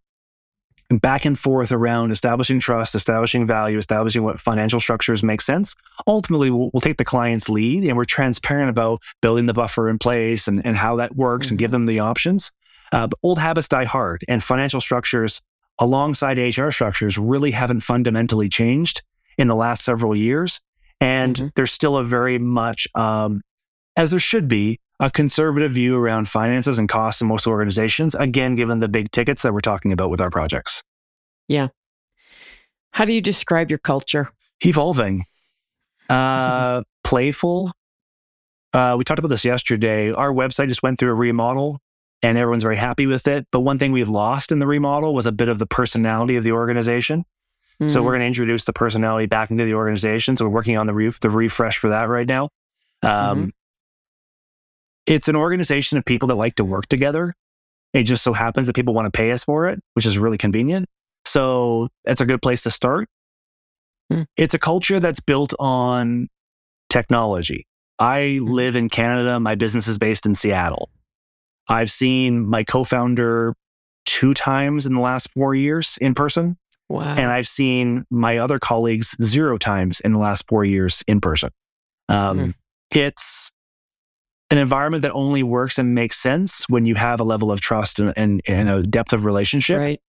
back and forth around establishing trust, establishing value, establishing what financial structures make sense. Ultimately, we'll, we'll take the client's lead and we're transparent about building the buffer in place and, and how that works mm-hmm. and give them the options. Uh, but old habits die hard, and financial structures alongside HR structures really haven't fundamentally changed in the last several years. And mm-hmm. there's still a very much, um, as there should be, a conservative view around finances and costs in most organizations, again, given the big tickets that we're talking about with our projects. Yeah. How do you describe your culture? Evolving, uh, playful. Uh, we talked about this yesterday. Our website just went through a remodel and everyone's very happy with it. But one thing we've lost in the remodel was a bit of the personality of the organization. Mm-hmm. So we're going to introduce the personality back into the organization. So we're working on the re- the refresh for that right now. Um, mm-hmm. It's an organization of people that like to work together. It just so happens that people want to pay us for it, which is really convenient. So it's a good place to start. Mm. It's a culture that's built on technology. I hmm. live in Canada. My business is based in Seattle. I've seen my co founder two times in the last four years in person. Wow. And I've seen my other colleagues zero times in the last four years in person. Um, mm. It's an environment that only works and makes sense when you have a level of trust and, and, and a depth of relationship right.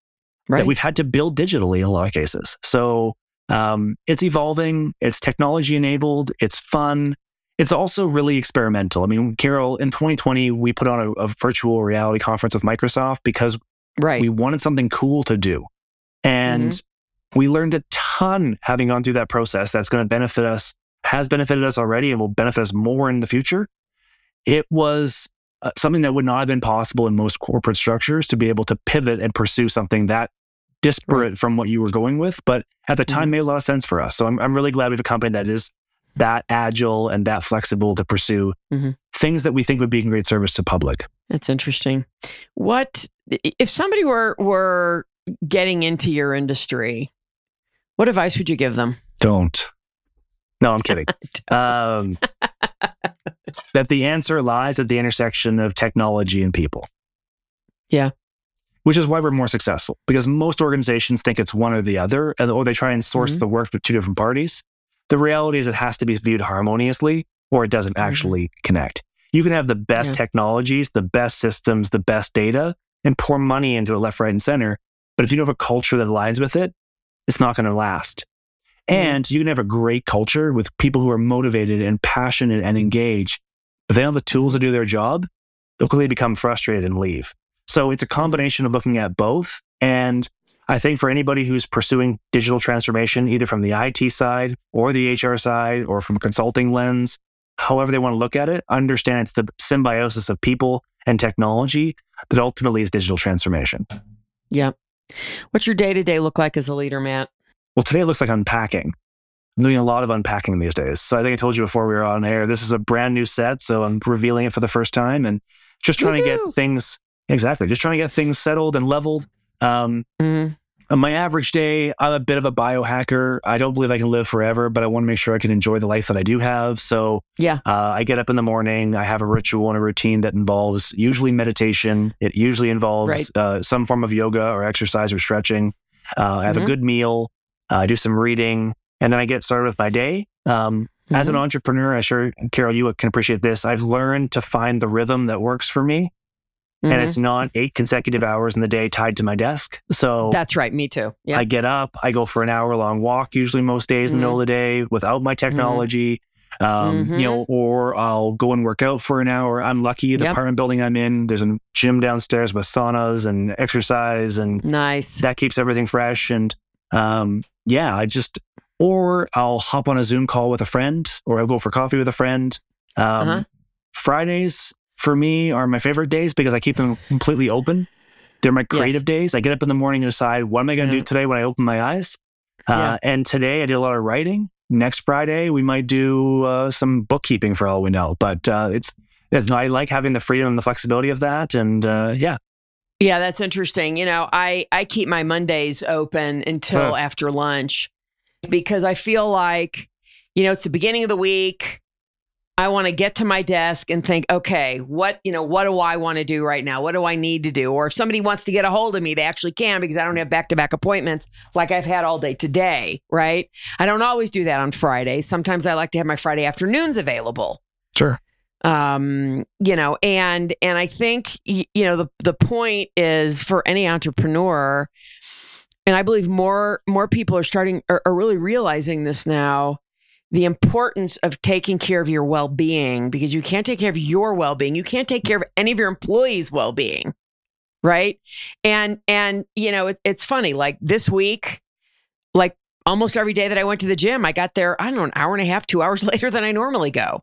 Right. that we've had to build digitally in a lot of cases. So um, it's evolving, it's technology enabled, it's fun. It's also really experimental. I mean, Carol, in 2020, we put on a, a virtual reality conference with Microsoft because right. we wanted something cool to do. And mm-hmm. we learned a ton having gone through that process that's going to benefit us, has benefited us already, and will benefit us more in the future it was uh, something that would not have been possible in most corporate structures to be able to pivot and pursue something that disparate right. from what you were going with. But at the time, mm-hmm. made a lot of sense for us. So I'm, I'm really glad we have a company that is that agile and that flexible to pursue mm-hmm. things that we think would be in great service to public. That's interesting. What if somebody were were getting into your industry? What advice would you give them? Don't. No, I'm kidding. um, that the answer lies at the intersection of technology and people. Yeah. Which is why we're more successful because most organizations think it's one or the other, or they try and source mm-hmm. the work with two different parties. The reality is it has to be viewed harmoniously or it doesn't mm-hmm. actually connect. You can have the best yeah. technologies, the best systems, the best data, and pour money into it left, right, and center. But if you don't have a culture that aligns with it, it's not going to last. Mm-hmm. And you can have a great culture with people who are motivated and passionate and engaged. If they don't have the tools to do their job, they'll quickly become frustrated and leave. So it's a mm-hmm. combination of looking at both. And I think for anybody who's pursuing digital transformation, either from the IT side or the HR side or from a consulting lens, however they want to look at it, understand it's the symbiosis of people and technology that ultimately is digital transformation. Yeah. What's your day to day look like as a leader, Matt? Well, today it looks like unpacking. I'm doing a lot of unpacking these days. So I think I told you before we were on air, this is a brand new set. So I'm revealing it for the first time and just trying Woo-hoo! to get things, exactly, just trying to get things settled and leveled. Um, mm. On my average day, I'm a bit of a biohacker. I don't believe I can live forever, but I want to make sure I can enjoy the life that I do have. So yeah, uh, I get up in the morning. I have a ritual and a routine that involves usually meditation. It usually involves right. uh, some form of yoga or exercise or stretching. Uh, I have mm-hmm. a good meal. Uh, I do some reading, and then I get started with my day. Um, mm-hmm. As an mm-hmm. entrepreneur, I'm sure, Carol, you can appreciate this. I've learned to find the rhythm that works for me. Mm-hmm. And it's not eight consecutive hours in the day tied to my desk. So that's right. Me too. Yeah. I get up, I go for an hour long walk, usually most days in the middle of the day without my mm-hmm. technology. Um, you know, or I'll go and work out for an hour. I'm lucky the yep. apartment building I'm in, there's a gym downstairs with saunas and exercise and nice. That keeps everything fresh. And um, yeah, I just, or I'll hop on a Zoom call with a friend, or I'll go for coffee with a friend. Um, uh-huh. Fridays for me are my favorite days because I keep them completely open. They're my creative yes. days. I get up in the morning and decide what am I going to yeah. do today when I open my eyes. Uh, yeah. And today I did a lot of writing. Next Friday we might do uh, some bookkeeping for all we know. But uh, it's, it's, I like having the freedom and the flexibility of that. And uh, yeah, yeah, that's interesting. You know, I I keep my Mondays open until huh. after lunch because I feel like, you know, it's the beginning of the week. I want to get to my desk and think, okay, what, you know, what do I want to do right now? What do I need to do? Or if somebody wants to get a hold of me, they actually can because I don't have back to back appointments like I've had all day today, right? I don't always do that on Fridays. Sometimes I like to have my Friday afternoons available. Sure. Um, you know, and and I think you know the the point is for any entrepreneur, and I believe more more people are starting are, are really realizing this now the importance of taking care of your well being because you can't take care of your well being. You can't take care of any of your employees' well being. Right. And, and, you know, it, it's funny, like this week, like almost every day that I went to the gym, I got there, I don't know, an hour and a half, two hours later than I normally go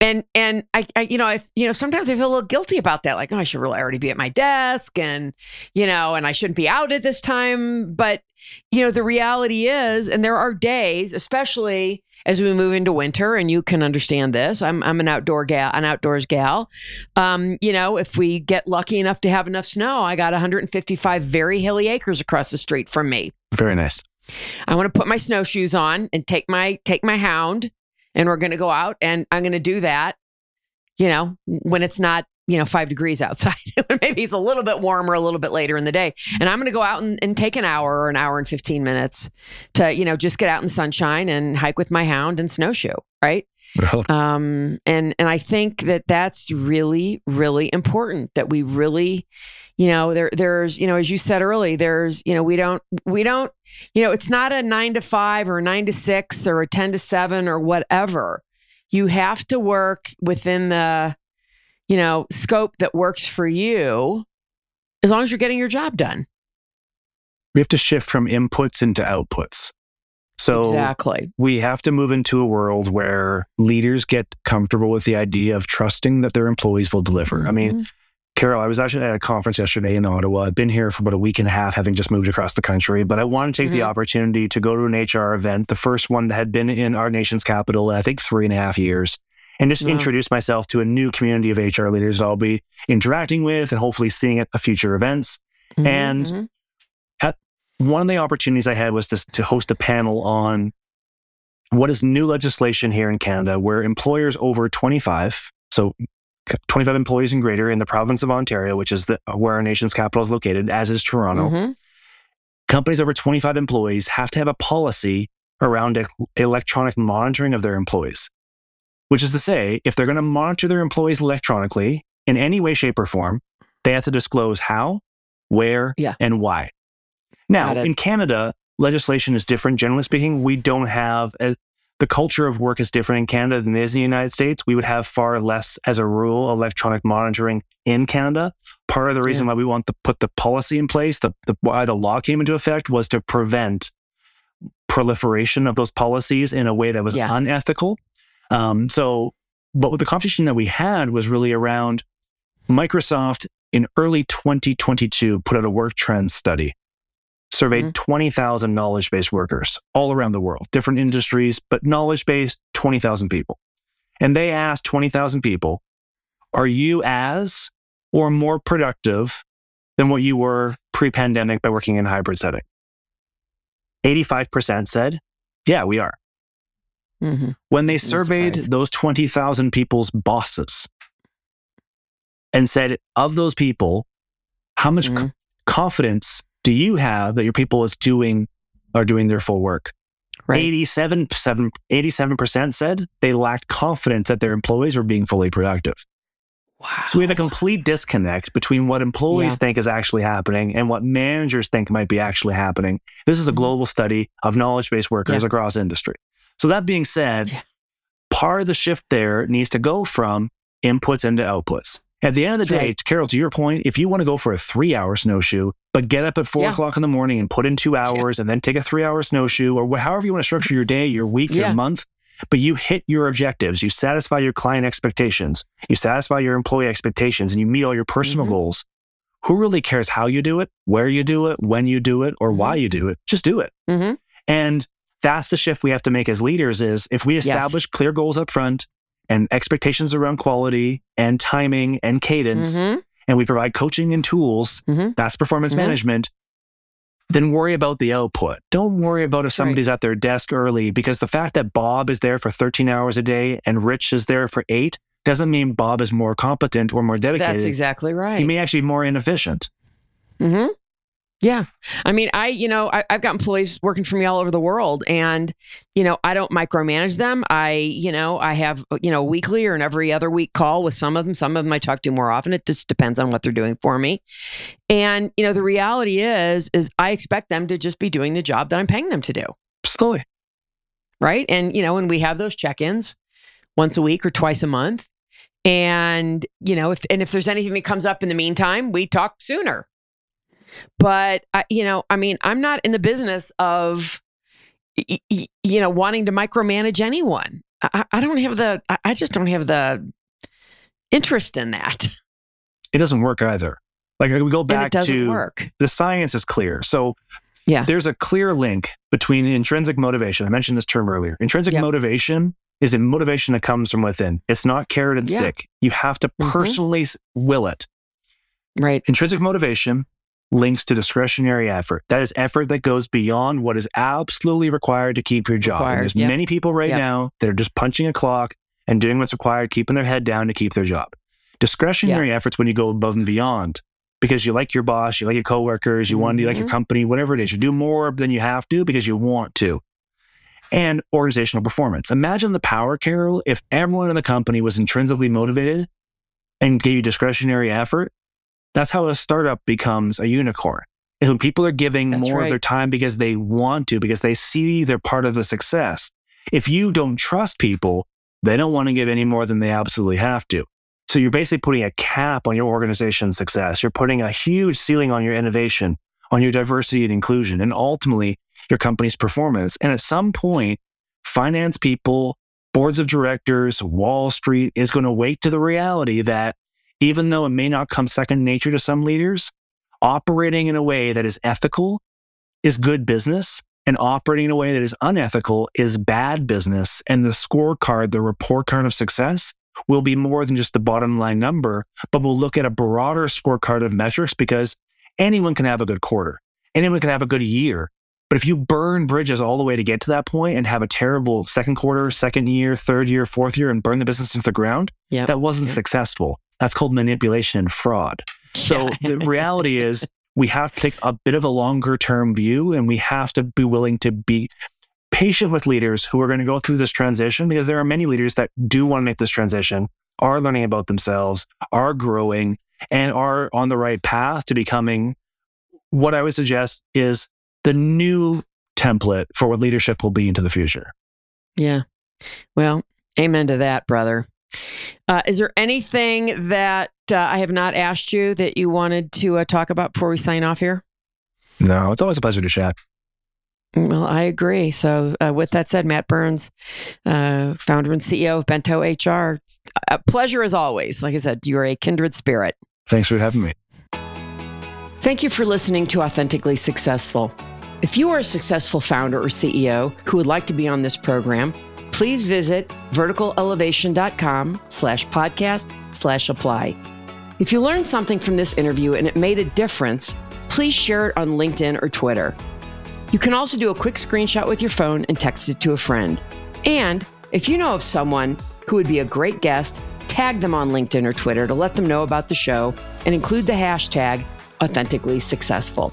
and and I, I, you know I you know sometimes I feel a little guilty about that like oh I should really already be at my desk and you know and I shouldn't be out at this time. But you know the reality is and there are days especially as we move into winter and you can understand this I'm I'm an outdoor gal an outdoors gal um you know if we get lucky enough to have enough snow I got 155 very hilly acres across the street from me. Very nice. I want to put my snowshoes on and take my take my hound and we're going to go out and I'm going to do that, you know, when it's not, you know, five degrees outside. Maybe it's a little bit warmer a little bit later in the day. And I'm going to go out and, and, take an hour or an hour and 15 minutes to, you know, just get out in the sunshine and hike with my hound and snowshoe. Right. Um, and, and I think that that's really, really important that we really, you know there there's you know as you said early there's you know we don't we don't you know it's not a 9 to 5 or 9 to 6 or a 10 to 7 or whatever you have to work within the you know scope that works for you as long as you're getting your job done we have to shift from inputs into outputs so exactly. we have to move into a world where leaders get comfortable with the idea of trusting that their employees will deliver. Mm-hmm. I mean, mm-hmm. Carol, I was actually at a conference yesterday in Ottawa. I've been here for about a week and a half, having just moved across the country, but I wanted to take mm-hmm. the opportunity to go to an HR event, the first one that had been in our nation's capital in, I think, three and a half years, and just introduce myself to a new community of HR leaders that I'll be interacting with and hopefully seeing at future events. Mm-hmm. And at one of the opportunities I had was to, to host a panel on what is new legislation here in Canada where employers over 25, so 25 employees and greater in the province of Ontario, which is the, where our nation's capital is located, as is Toronto. Mm-hmm. Companies over 25 employees have to have a policy around electronic monitoring of their employees, which is to say, if they're going to monitor their employees electronically in any way, shape, or form, they have to disclose how, where, yeah. and why. Now, in Canada, legislation is different. Generally speaking, we don't have a, the culture of work is different in Canada than it is in the United States. We would have far less, as a rule, electronic monitoring in Canada. Part of the reason yeah. why we want to put the policy in place, the, the why the law came into effect, was to prevent proliferation of those policies in a way that was yeah. unethical. Um, so, but with the conversation that we had was really around Microsoft in early 2022 put out a work trends study surveyed mm-hmm. 20,000 knowledge based workers all around the world, different industries, but knowledge based 20,000 people. And they asked 20,000 people, are you as or more productive than what you were pre pandemic by working in a hybrid setting? 85% said, yeah, we are. Mm-hmm. When they surveyed those 20,000 people's bosses and said, of those people, how much mm-hmm. c- confidence do you have that your people is doing are doing their full work? Right. 87, 87% said they lacked confidence that their employees were being fully productive. Wow. So we have a complete disconnect between what employees yeah. think is actually happening and what managers think might be actually happening. This is a mm-hmm. global study of knowledge based workers yeah. across industry. So that being said, yeah. part of the shift there needs to go from inputs into outputs. At the end of the day, right. Carol, to your point, if you want to go for a three hour snowshoe, but get up at four yeah. o'clock in the morning and put in two hours yeah. and then take a three hour snowshoe or however you want to structure your day, your week, yeah. your month, but you hit your objectives, you satisfy your client expectations, you satisfy your employee expectations, and you meet all your personal mm-hmm. goals. Who really cares how you do it, where you do it, when you do it, or mm-hmm. why you do it? Just do it. Mm-hmm. And that's the shift we have to make as leaders is if we establish yes. clear goals up front, and expectations around quality and timing and cadence, mm-hmm. and we provide coaching and tools, mm-hmm. that's performance mm-hmm. management. then worry about the output. Don't worry about if somebody's right. at their desk early because the fact that Bob is there for 13 hours a day and Rich is there for eight doesn't mean Bob is more competent or more dedicated. That's exactly right. He may actually be more inefficient. Mm-hmm. Yeah. I mean, I, you know, I, have got employees working for me all over the world and, you know, I don't micromanage them. I, you know, I have, you know, weekly or an every other week call with some of them. Some of them I talk to more often. It just depends on what they're doing for me. And, you know, the reality is, is I expect them to just be doing the job that I'm paying them to do. Slowly. Right. And, you know, when we have those check ins once a week or twice a month, and, you know, if, and if there's anything that comes up in the meantime, we talk sooner but, I, you know, I mean, I'm not in the business of, you know, wanting to micromanage anyone. I, I don't have the, I just don't have the interest in that. It doesn't work either. Like we go back to work. the science is clear. So yeah. there's a clear link between intrinsic motivation. I mentioned this term earlier. Intrinsic yep. motivation is a motivation that comes from within. It's not carrot and yeah. stick. You have to mm-hmm. personally will it. Right. Intrinsic motivation links to discretionary effort. That is effort that goes beyond what is absolutely required to keep your job. And there's yep. many people right yep. now that are just punching a clock and doing what's required, keeping their head down to keep their job. Discretionary yep. efforts when you go above and beyond because you like your boss, you like your coworkers, you mm-hmm. want to like your mm-hmm. company, whatever it is. You do more than you have to because you want to. And organizational performance. Imagine the power, Carol, if everyone in the company was intrinsically motivated and gave you discretionary effort that's how a startup becomes a unicorn. And when people are giving That's more right. of their time because they want to, because they see they're part of the success. If you don't trust people, they don't want to give any more than they absolutely have to. So you're basically putting a cap on your organization's success. You're putting a huge ceiling on your innovation, on your diversity and inclusion, and ultimately your company's performance. And at some point, finance people, boards of directors, Wall Street is going to wake to the reality that even though it may not come second nature to some leaders, operating in a way that is ethical is good business and operating in a way that is unethical is bad business. And the scorecard, the report card of success will be more than just the bottom line number, but we'll look at a broader scorecard of metrics because anyone can have a good quarter. Anyone can have a good year. But if you burn bridges all the way to get to that point and have a terrible second quarter, second year, third year, fourth year, and burn the business into the ground, yep. that wasn't yep. successful. That's called manipulation and fraud. So yeah. the reality is we have to take a bit of a longer term view and we have to be willing to be patient with leaders who are going to go through this transition because there are many leaders that do want to make this transition, are learning about themselves, are growing, and are on the right path to becoming what I would suggest is the new template for what leadership will be into the future. Yeah. Well, amen to that, brother. Uh, is there anything that uh, I have not asked you that you wanted to uh, talk about before we sign off here? No, it's always a pleasure to chat. Well, I agree. So, uh, with that said, Matt Burns, uh, founder and CEO of Bento HR, a pleasure as always. Like I said, you are a kindred spirit. Thanks for having me. Thank you for listening to Authentically Successful. If you are a successful founder or CEO who would like to be on this program, please visit verticalelevation.com slash podcast slash apply. If you learned something from this interview and it made a difference, please share it on LinkedIn or Twitter. You can also do a quick screenshot with your phone and text it to a friend. And if you know of someone who would be a great guest, tag them on LinkedIn or Twitter to let them know about the show and include the hashtag authentically successful.